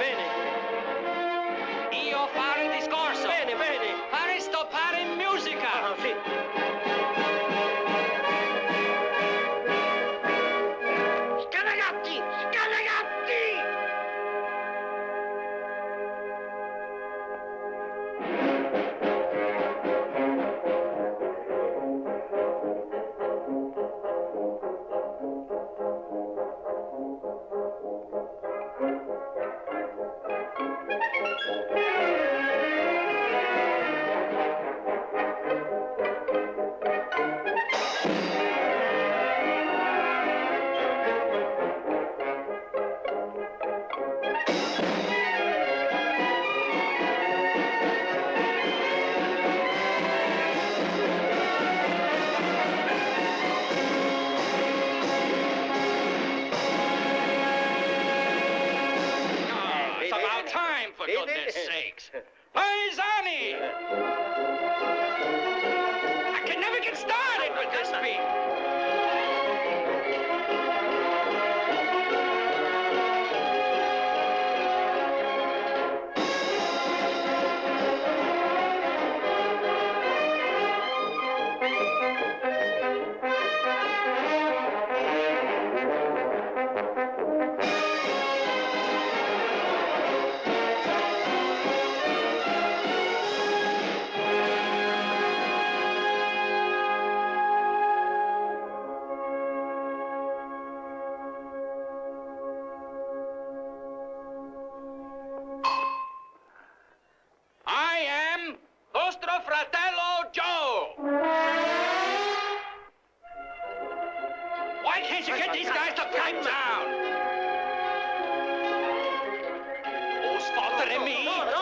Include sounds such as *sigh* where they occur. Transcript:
bene. Goodness sakes. *laughs* Paisani! I can never get started with this beat. We to get these guys to calm down. Who's fault me?